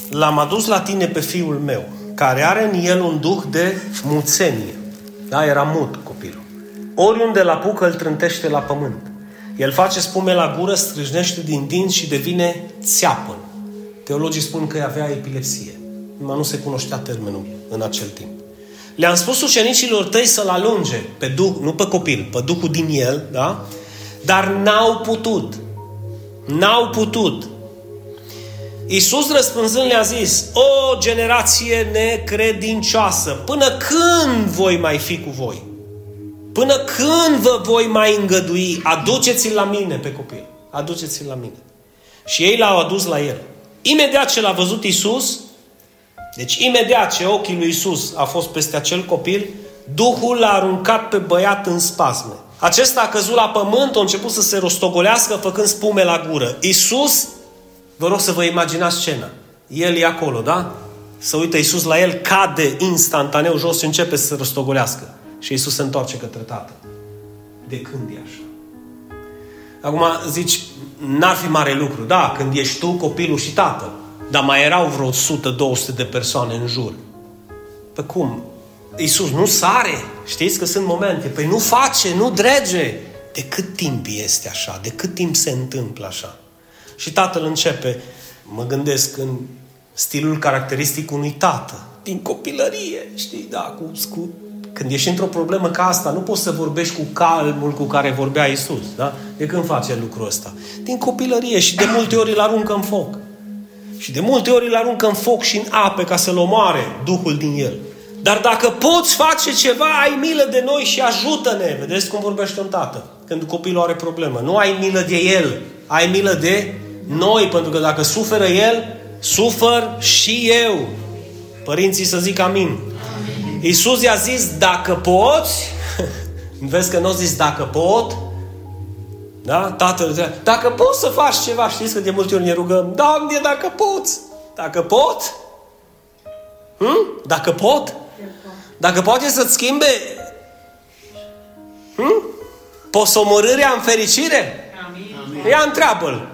l-am adus la tine pe fiul meu, care are în el un duh de muțenie. Da, era mut copilul. Oriunde la apucă îl trântește la pământ. El face spume la gură, strâșnește din dinți și devine țeapăn. Teologii spun că avea epilepsie. Numai nu se cunoștea termenul în acel timp. Le-am spus ucenicilor tăi să-l alunge pe duh, nu pe copil, pe duhul din el, da? Dar n-au putut. N-au putut. Iisus răspunzând le-a zis, o generație necredincioasă, până când voi mai fi cu voi? Până când vă voi mai îngădui? Aduceți-l la mine pe copil. Aduceți-l la mine. Și ei l-au adus la el. Imediat ce l-a văzut Isus, deci imediat ce ochii lui Isus a fost peste acel copil, Duhul l-a aruncat pe băiat în spasme. Acesta a căzut la pământ, a început să se rostogolească făcând spume la gură. Isus, vă rog să vă imaginați scena. El e acolo, da? Să uită Isus la el, cade instantaneu jos și începe să se rostogolească. Și Isus se întoarce către Tatăl. De când e așa? Acum zici, n-ar fi mare lucru. Da, când ești tu, copilul și tatăl. Dar mai erau vreo 100-200 de persoane în jur. Pe cum? Iisus nu sare. Știți că sunt momente. Păi nu face, nu drege. De cât timp este așa? De cât timp se întâmplă așa? Și tatăl începe, mă gândesc în stilul caracteristic unui tată, din copilărie, știi, da, cu, cu când ești într-o problemă ca asta, nu poți să vorbești cu calmul cu care vorbea Isus. Da? De când face lucrul ăsta? Din copilărie și de multe ori îl aruncă în foc. Și de multe ori îl aruncă în foc și în ape ca să-l omoare Duhul din el. Dar dacă poți face ceva, ai milă de noi și ajută-ne. Vedeți cum vorbește un tată când copilul are problemă. Nu ai milă de el, ai milă de noi, pentru că dacă suferă el, sufăr și eu. Părinții să zic amin. Iisus i-a zis, dacă poți, vezi că nu a zis dacă pot, da? Tatăl, dacă poți să faci ceva, știți că de multe ori ne rugăm, Doamne, dacă poți, dacă pot, hm? dacă pot, dacă poate să-ți schimbe hm? posomorârea în fericire, Amin.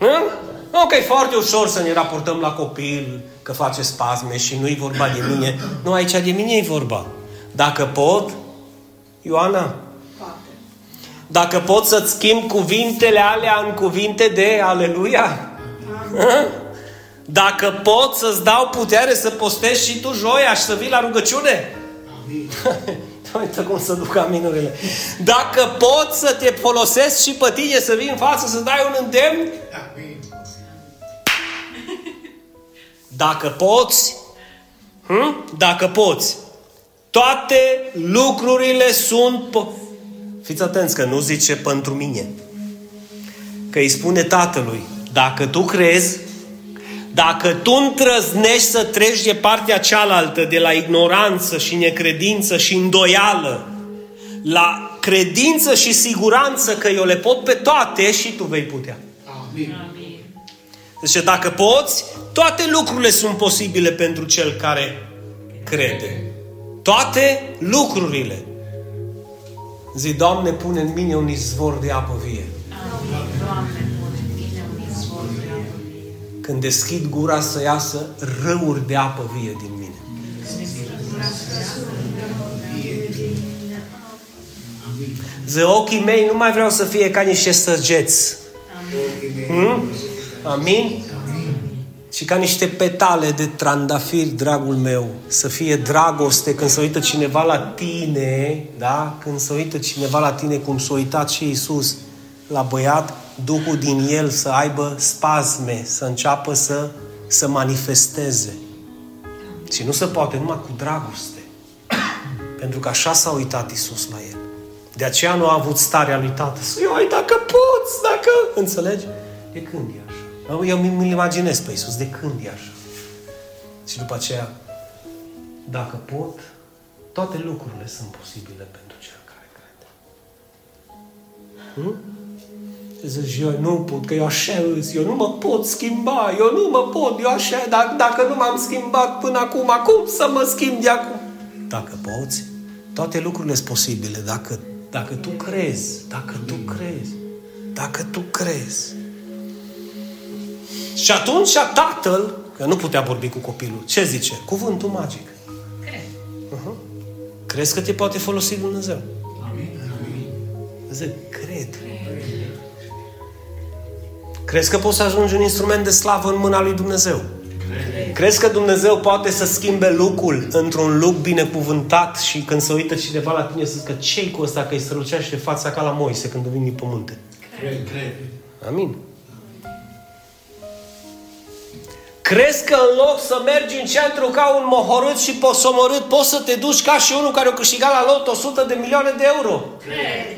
Ia întreabă-l. Hm? Ok, foarte ușor să ne raportăm la copil, că face spasme și nu-i vorba de mine. Nu, aici de mine e vorba. Dacă pot, Ioana, dacă pot să-ți schimb cuvintele alea în cuvinte de aleluia, dacă pot să-ți dau putere să postezi și tu joia și să vii la rugăciune, Uite cum să duc aminurile. Dacă pot să te folosesc și pe tine să vii în față să dai un îndemn, Dacă poți, hm? dacă poți, toate lucrurile sunt... Po- Fiți atenți că nu zice pentru mine. Că îi spune tatălui, dacă tu crezi, dacă tu întrăznești să treci de partea cealaltă, de la ignoranță și necredință și îndoială, la credință și siguranță că eu le pot pe toate și tu vei putea. Amin. Zice, dacă poți, toate lucrurile sunt posibile pentru cel care crede. Toate lucrurile. Zi, Doamne, pune în mine un izvor de apă vie. Când deschid gura să iasă râuri de apă vie din mine. Zi, ochii mei nu mai vreau să fie ca niște săgeți. Hmm? Amin? Și ca niște petale de trandafir, dragul meu, să fie dragoste când se uită cineva la tine, da? Când se uită cineva la tine, cum s-a uitat și Iisus la băiat, Duhul din el să aibă spasme, să înceapă să, să manifesteze. Și nu se poate numai cu dragoste. Pentru că așa s-a uitat Iisus la el. De aceea nu a avut starea lui tată. Să eu, dacă poți, dacă... Înțelegi? De când e așa? Eu mi-l imaginez pe Iisus, de când e așa? Și după aceea, dacă pot, toate lucrurile sunt posibile pentru cel care crede. Hmm? Zici, eu nu pot, că eu așa eu nu mă pot schimba, eu nu mă pot, eu așa, dacă, dacă nu m-am schimbat până acum, cum să mă schimb de acum? Dacă poți, toate lucrurile sunt posibile, dacă, dacă tu crezi, dacă tu crezi, dacă tu crezi. Și atunci tatăl, că nu putea vorbi cu copilul, ce zice? Cuvântul magic. Cred. Uh-huh. Crezi că te poate folosi Dumnezeu? Amin. Zic, cred. Crezi că poți să ajungi un instrument de slavă în mâna lui Dumnezeu? Crezi că Dumnezeu poate să schimbe lucrul într-un loc binecuvântat și când se uită cineva la tine să zică ce cu ăsta că îi strălucește fața ca la Moise când vine pe munte? Cred, cred. Amin. Crezi că în loc să mergi în centru ca un mohorât și posomorât, poți să te duci ca și unul care a câștigat la lot 100 de milioane de euro?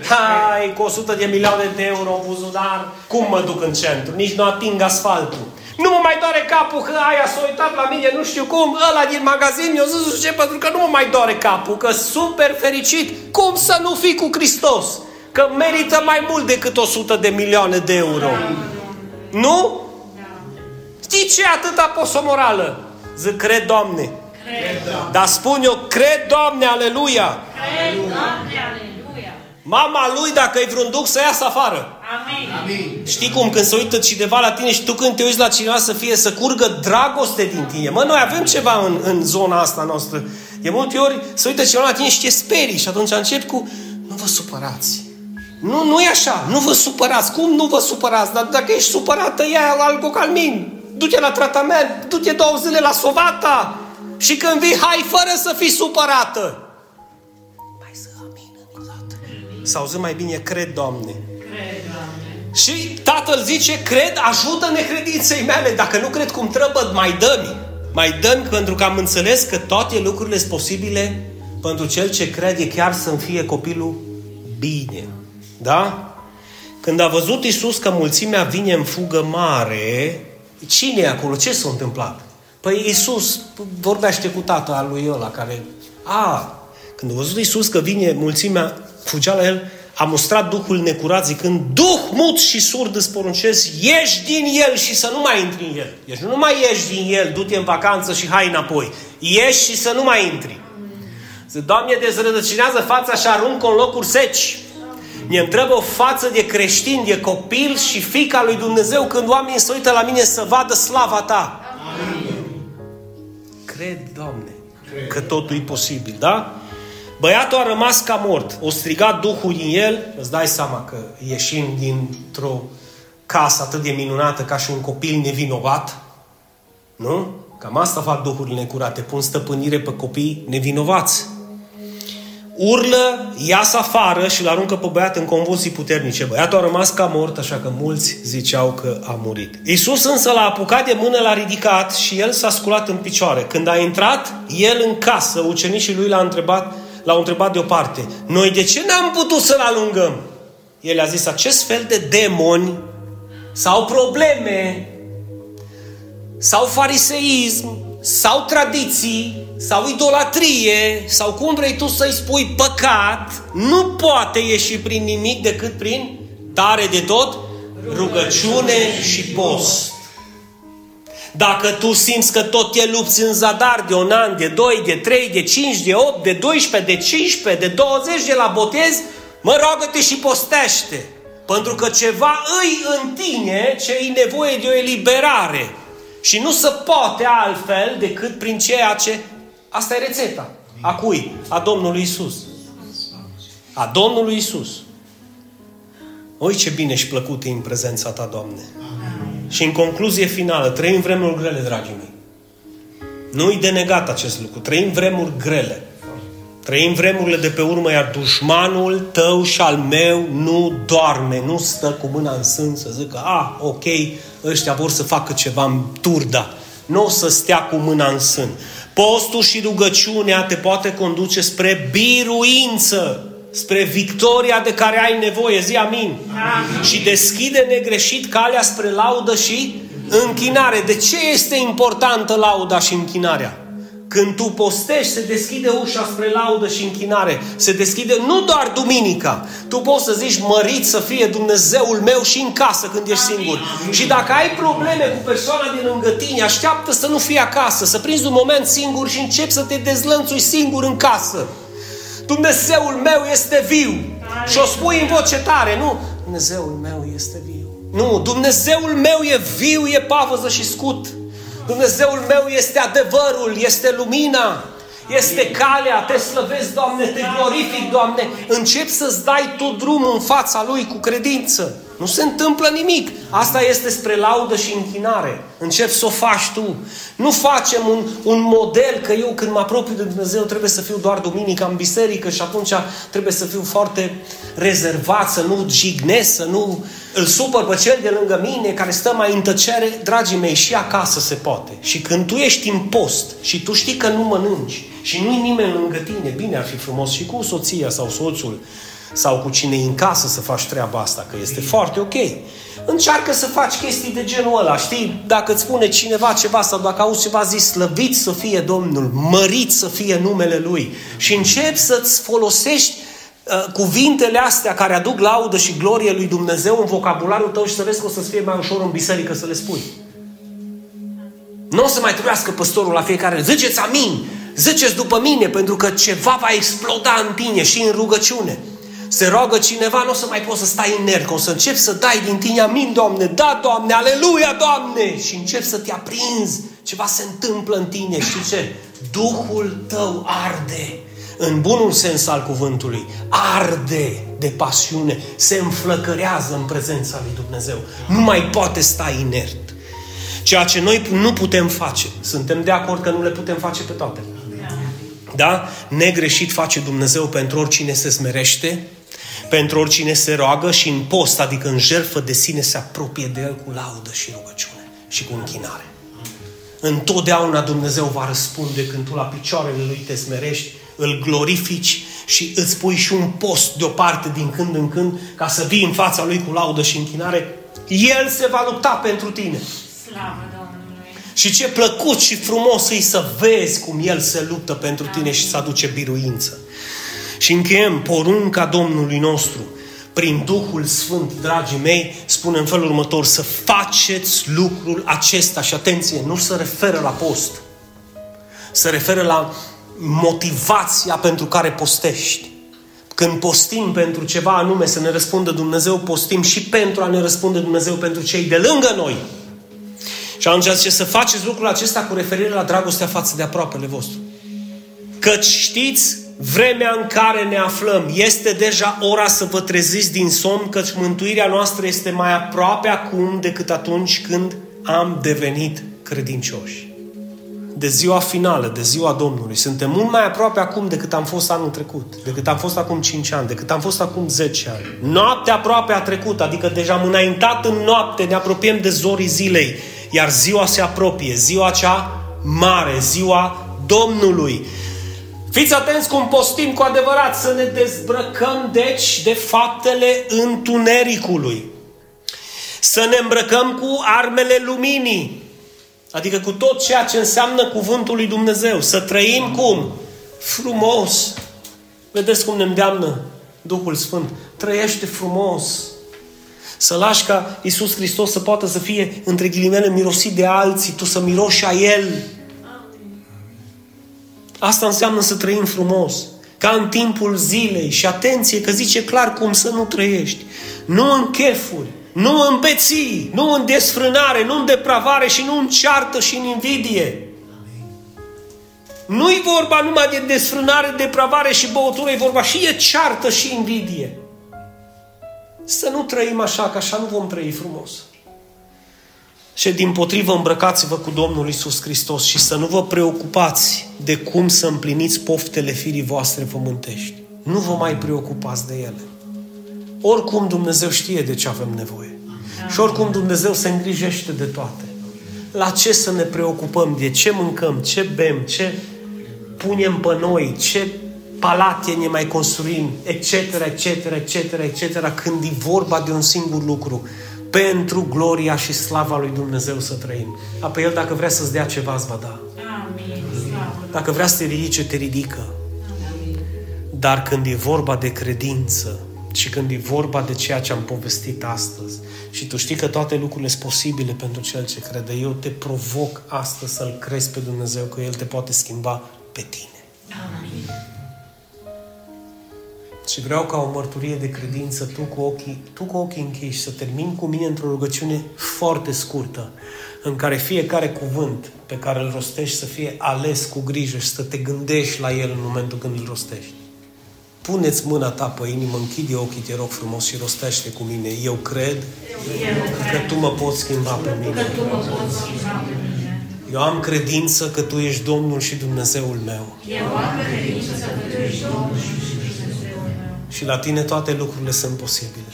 Hai, cu 100 de milioane de euro în buzunar, cum mă duc în centru? Nici nu ating asfaltul. Nu mă mai doare capul că aia s-a uitat la mine, nu știu cum, ăla din magazin mi-a zis ce, pentru că nu mă mai doare capul, că super fericit. Cum să nu fii cu Hristos? Că merită mai mult decât 100 de milioane de euro. Nu? Știi ce e atâta posomorală? Zic, cred, Doamne. Cred, Doamne. Dar spun eu, cred, Doamne, aleluia. Cred, Doamne, aleluia. Mama lui, dacă e vreun duc, să iasă afară. Amin. Amin. Știi cum, când se uită cineva la tine și tu când te uiți la cineva să fie, să curgă dragoste din tine. Mă, noi avem ceva în, în zona asta noastră. E multe ori să uită cineva la tine și te sperii și atunci încep cu, nu vă supărați. Nu, nu e așa, nu vă supărați. Cum nu vă supărați? Dar dacă ești supărată, ia algocalmin du-te la tratament, du-te două zile la sovata și când vii, hai fără să fii supărată. Mai să amin încă o dată. Să auzim mai bine, cred, Doamne. Cred, Doamne. Și tatăl zice, cred, ajută-ne credinței mele. Dacă nu cred cum trebuie, mai dă-mi. Mai dă pentru că am înțeles că toate lucrurile sunt posibile pentru cel ce crede chiar să-mi fie copilul bine. Da? Când a văzut Isus că mulțimea vine în fugă mare, Cine e acolo? Ce s-a întâmplat? Păi Iisus vorbește cu tatăl al lui ăla care... A, când a văzut Iisus că vine mulțimea, fugea la el, a mustrat Duhul necurat zicând, Duh mut și surd îți poruncesc, ieși din el și să nu mai intri în el. Deci nu mai ieși din el, du-te în vacanță și hai înapoi. Ieși și să nu mai intri. Zic, Doamne, dezrădăcinează fața și aruncă în locuri seci. Ne trebuie o față de creștin, de copil și fica lui Dumnezeu când oamenii se uită la mine să vadă slava ta. Amin. Cred, Doamne, Cred. că totul e posibil, da? Băiatul a rămas ca mort. O strigat Duhul din el. Îți dai seama că ieșim dintr-o casă atât de minunată ca și un copil nevinovat. Nu? Cam asta fac Duhurile necurate. Pun stăpânire pe copii nevinovați urlă, iasă afară și îl aruncă pe băiat în convulsii puternice. Băiatul a rămas ca mort, așa că mulți ziceau că a murit. Iisus însă l-a apucat de mână, l-a ridicat și el s-a sculat în picioare. Când a intrat el în casă, ucenicii lui l-a întrebat, l-au întrebat deoparte, noi de ce n-am putut să-l alungăm? El a zis, acest fel de demoni sau probleme sau fariseism sau tradiții, sau idolatrie, sau cum vrei tu să-i spui păcat, nu poate ieși prin nimic decât prin tare de tot rugăciune și post. Dacă tu simți că tot te lupți în zadar de un an, de 2, de 3, de 5, de 8, de 12, de 15, de 20 de la botez, mă rogă-te și postește. Pentru că ceva îi în tine ce e nevoie de o eliberare. Și nu se poate altfel decât prin ceea ce... Asta e rețeta. A cui? A Domnului Isus. A Domnului Isus. Oi ce bine și plăcut e în prezența Ta, Doamne. Și în concluzie finală, trăim vremuri grele, dragii mei. Nu-i de negat acest lucru. Trăim vremuri grele. Trăim vremurile de pe urmă, iar dușmanul tău și al meu nu doarme, nu stă cu mâna în sân să zică, a, ah, ok, ăștia vor să facă ceva în turda. Nu o să stea cu mâna în sân. Postul și rugăciunea te poate conduce spre biruință, spre victoria de care ai nevoie. Zi amin. amin. Și deschide negreșit calea spre laudă și închinare. De ce este importantă lauda și închinarea? Când tu postești, se deschide ușa spre laudă și închinare. Se deschide nu doar duminica. Tu poți să zici, mărit să fie Dumnezeul meu și în casă când ești singur. Amin. Și dacă ai probleme cu persoana din lângă tine, așteaptă să nu fie acasă, să prinzi un moment singur și începi să te dezlănțui singur în casă. Dumnezeul meu este viu. Și o spui în voce tare, nu? Dumnezeul meu este viu. Nu, Dumnezeul meu e viu, e pavăză și scut. Dumnezeul meu este adevărul, este lumina, este calea, te slăvesc, Doamne, te glorific, Doamne. Încep să-ți dai tu drumul în fața Lui cu credință. Nu se întâmplă nimic. Asta este spre laudă și închinare. Încep să o faci tu. Nu facem un, un model că eu când mă apropiu de Dumnezeu trebuie să fiu doar duminica în biserică și atunci trebuie să fiu foarte rezervat, să nu jignesc, să nu îl supăr pe cel de lângă mine care stă mai în tăcere. Dragii mei, și acasă se poate. Și când tu ești în post și tu știi că nu mănânci și nu-i nimeni lângă tine, bine ar fi frumos și cu soția sau soțul sau cu cine în casă să faci treaba asta, că este foarte ok. Încearcă să faci chestii de genul ăla, știi? Dacă îți spune cineva ceva sau dacă auzi ceva, zi slăvit să fie Domnul, mărit să fie numele Lui și începi să-ți folosești uh, cuvintele astea care aduc laudă și glorie lui Dumnezeu în vocabularul tău și să vezi că o să-ți fie mai ușor în biserică să le spui. Nu o să mai trebuiască păstorul la fiecare. Ziceți amin! Ziceți după mine, pentru că ceva va exploda în tine și în rugăciune se roagă cineva, nu o să mai poți să stai inert, că o să începi să dai din tine amin, Doamne, da, Doamne, aleluia, Doamne, și începi să te aprinzi, ceva se întâmplă în tine, știi ce? Duhul tău arde, în bunul sens al cuvântului, arde de pasiune, se înflăcărează în prezența lui Dumnezeu. Nu mai poate sta inert. Ceea ce noi nu putem face, suntem de acord că nu le putem face pe toate. Da? Negreșit face Dumnezeu pentru oricine se smerește, pentru oricine se roagă și în post, adică în jertfă de sine, se apropie de El cu laudă și rugăciune și cu închinare. Întotdeauna Dumnezeu va răspunde când tu la picioarele Lui te smerești, îl glorifici și îți pui și un post deoparte din când în când ca să vii în fața Lui cu laudă și închinare. El se va lupta pentru tine. Slavă Domnului! Și ce plăcut și frumos e să vezi cum El se luptă pentru tine și să aduce biruință. Și încheiem porunca Domnului nostru prin Duhul Sfânt, dragii mei, spune în felul următor, să faceți lucrul acesta și atenție, nu se referă la post, se referă la motivația pentru care postești. Când postim pentru ceva anume să ne răspundă Dumnezeu, postim și pentru a ne răspunde Dumnezeu pentru cei de lângă noi. Și atunci zice să faceți lucrul acesta cu referire la dragostea față de aproapele vostru. Căci știți vremea în care ne aflăm. Este deja ora să vă treziți din somn, căci mântuirea noastră este mai aproape acum decât atunci când am devenit credincioși. De ziua finală, de ziua Domnului. Suntem mult mai aproape acum decât am fost anul trecut, decât am fost acum 5 ani, decât am fost acum 10 ani. Noaptea aproape a trecut, adică deja am înaintat în noapte, ne apropiem de zorii zilei, iar ziua se apropie, ziua cea mare, ziua Domnului. Fiți atenți cum postim cu adevărat, să ne dezbrăcăm deci de faptele întunericului. Să ne îmbrăcăm cu armele luminii, adică cu tot ceea ce înseamnă cuvântul lui Dumnezeu. Să trăim cum? Frumos. Vedeți cum ne îndeamnă Duhul Sfânt? Trăiește frumos. Să lași ca Iisus Hristos să poată să fie, între ghilimele, mirosit de alții, tu să miroși a El. Asta înseamnă să trăim frumos. Ca în timpul zilei. Și atenție că zice clar cum să nu trăiești. Nu în chefuri, nu în beții, nu în desfrânare, nu în depravare și nu în ceartă și în invidie. Nu-i vorba numai de desfrânare, depravare și băutură, e vorba și de ceartă și invidie. Să nu trăim așa, că așa nu vom trăi frumos. Și din potrivă îmbrăcați-vă cu Domnul Isus Hristos și să nu vă preocupați de cum să împliniți poftele firii voastre pământești. Nu vă mai preocupați de ele. Oricum Dumnezeu știe de ce avem nevoie. Și oricum Dumnezeu se îngrijește de toate. La ce să ne preocupăm? De ce mâncăm? Ce bem? Ce punem pe noi? Ce palate ne mai construim? Etc., etc., etc., etc., când e vorba de un singur lucru pentru gloria și slava lui Dumnezeu să trăim. Apoi El, dacă vrea să-ți dea ceva, îți va da. Amin. Dacă vrea să te ridice, te ridică. Dar când e vorba de credință și când e vorba de ceea ce am povestit astăzi și tu știi că toate lucrurile sunt posibile pentru cel ce crede, eu te provoc astăzi să-L crezi pe Dumnezeu că El te poate schimba pe tine. Amin. Și vreau ca o mărturie de credință, tu cu ochii, tu cu ochii închiși, să termin cu mine într-o rugăciune foarte scurtă, în care fiecare cuvânt pe care îl rostești să fie ales cu grijă și să te gândești la el în momentul când îl rostești. Puneți mâna ta pe inimă, închide ochii, te rog frumos și rostește cu mine. Eu cred, că tu mă poți schimba pe mine. Eu am credință că Tu ești Domnul și Dumnezeul meu. Eu am credință că Tu ești Domnul și și la tine toate lucrurile sunt posibile.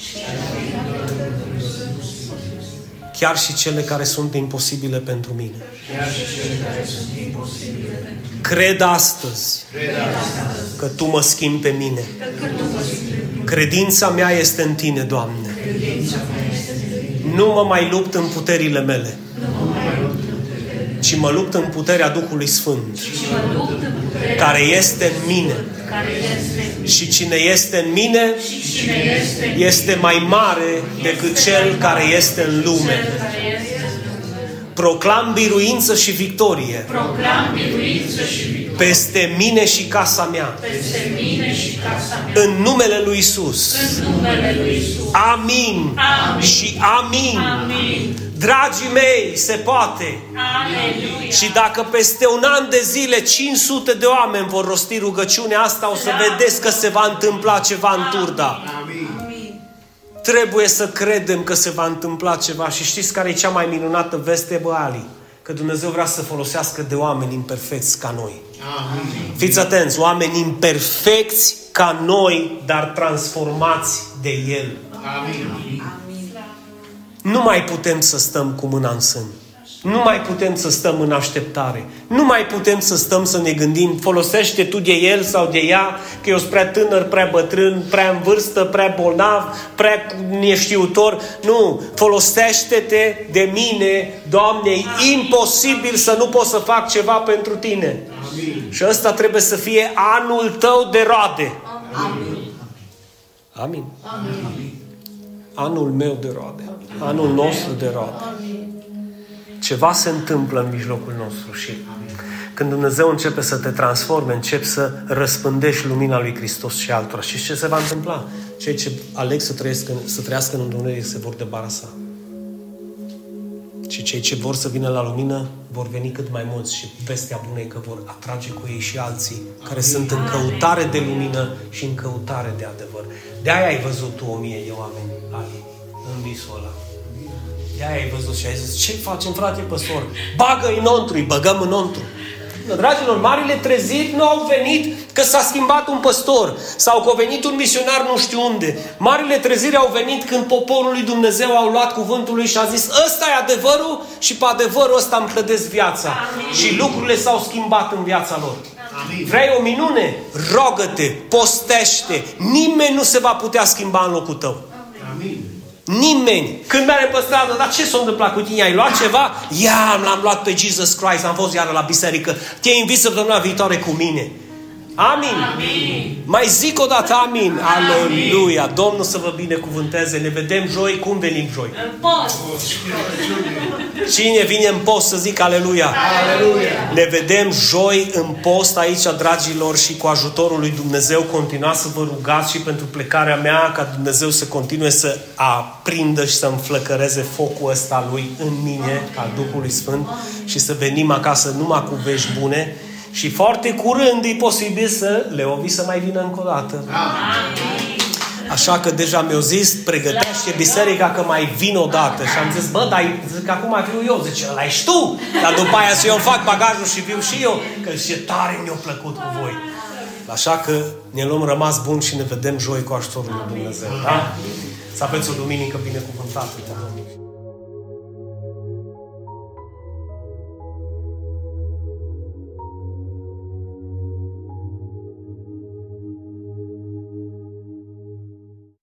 Chiar și cele care sunt imposibile pentru mine. Cred astăzi că Tu mă schimbi pe mine. Credința mea este în Tine, Doamne. Nu mă mai lupt în puterile mele, ci mă lupt în puterea Duhului Sfânt, care este în mine și cine este în mine este mai mare decât cel care este în lume. Proclam biruință și victorie. Proclam biruință și victorie. Peste mine și casa mea. Peste mine și casa mea. În numele lui Isus. În numele lui Isus. Amin. amin. Și amin. amin. Dragii mei, se poate. Aleluia. Și dacă peste un an de zile 500 de oameni vor rosti rugăciunea asta, o să da. vedeți că se va întâmpla ceva în turda. Amin. Trebuie să credem că se va întâmpla ceva. Și știți care e cea mai minunată veste, bă, Ali? Că Dumnezeu vrea să folosească de oameni imperfecți ca noi. Amin. Fiți atenți, oameni imperfecți ca noi, dar transformați de El. Amin. Nu mai putem să stăm cu mâna în sân. Nu mai putem să stăm în așteptare. Nu mai putem să stăm să ne gândim, folosește tu de el sau de ea, că eu sunt prea tânăr, prea bătrân, prea în vârstă, prea bolnav, prea neștiutor. Nu, folosește-te de mine, Doamne, e imposibil să nu pot să fac ceva pentru tine. Amin. Și ăsta trebuie să fie anul tău de roade. Amin. Amin. Amin. Anul meu de roade. Anul nostru de roade. Ceva se întâmplă în mijlocul nostru și când Dumnezeu începe să te transforme, începi să răspândești lumina lui Hristos și altora. Și ce se va întâmpla? Cei ce aleg să trăiască, să trăiască în Dumnezeu se vor debarasa. Și cei ce vor să vină la lumină vor veni cât mai mulți și vestea bună e că vor atrage cu ei și alții care sunt în căutare de lumină și în căutare de adevăr. De aia ai văzut tu o mie de oameni, Ali, în visul ăla. De aia ai văzut și ai zis, ce facem frate păstor? Bagă înăuntru, îi băgăm înăuntru. Dragilor, marile treziri nu au venit că s-a schimbat un păstor sau că a venit un misionar nu știu unde. Marile treziri au venit când poporul lui Dumnezeu au luat cuvântul lui și a zis ăsta e adevărul și pe adevărul ăsta îmi clădesc viața. Amin. Și lucrurile s-au schimbat în viața lor. Amin. Vrei o minune? Rogă-te, postește. Nimeni nu se va putea schimba în locul tău. Amin. Nimeni. Când merem pe stradă, dar ce s-a întâmplat cu tine? Ai luat ceva? Ia, l-am luat pe Jesus Christ, am fost iară la biserică. Te invit săptămâna viitoare cu mine. Amin. amin. Mai zic o dată amin. Aleluia. Domnul să vă binecuvânteze. Ne vedem joi. Cum venim joi? În post. Cine vine în post să zic aleluia? Aleluia. Ne vedem joi în post aici, dragilor, și cu ajutorul lui Dumnezeu continuați să vă rugați și pentru plecarea mea ca Dumnezeu să continue să aprindă și să înflăcăreze focul ăsta lui în mine, al Duhului Sfânt și să venim acasă numai cu vești bune și foarte curând e posibil să Leovi să mai vină încă o dată. Așa că deja mi-au zis, pregătește biserica că mai vin o dată. Și am zis, bă, dar zic, acum viu eu. Zice, ăla ești tu. Dar după aia să eu fac bagajul și viu și eu. Că ce tare mi-a plăcut cu voi. Așa că ne luăm rămas bun și ne vedem joi cu ajutorul lui Dumnezeu. Da? Să aveți o duminică binecuvântată. Da?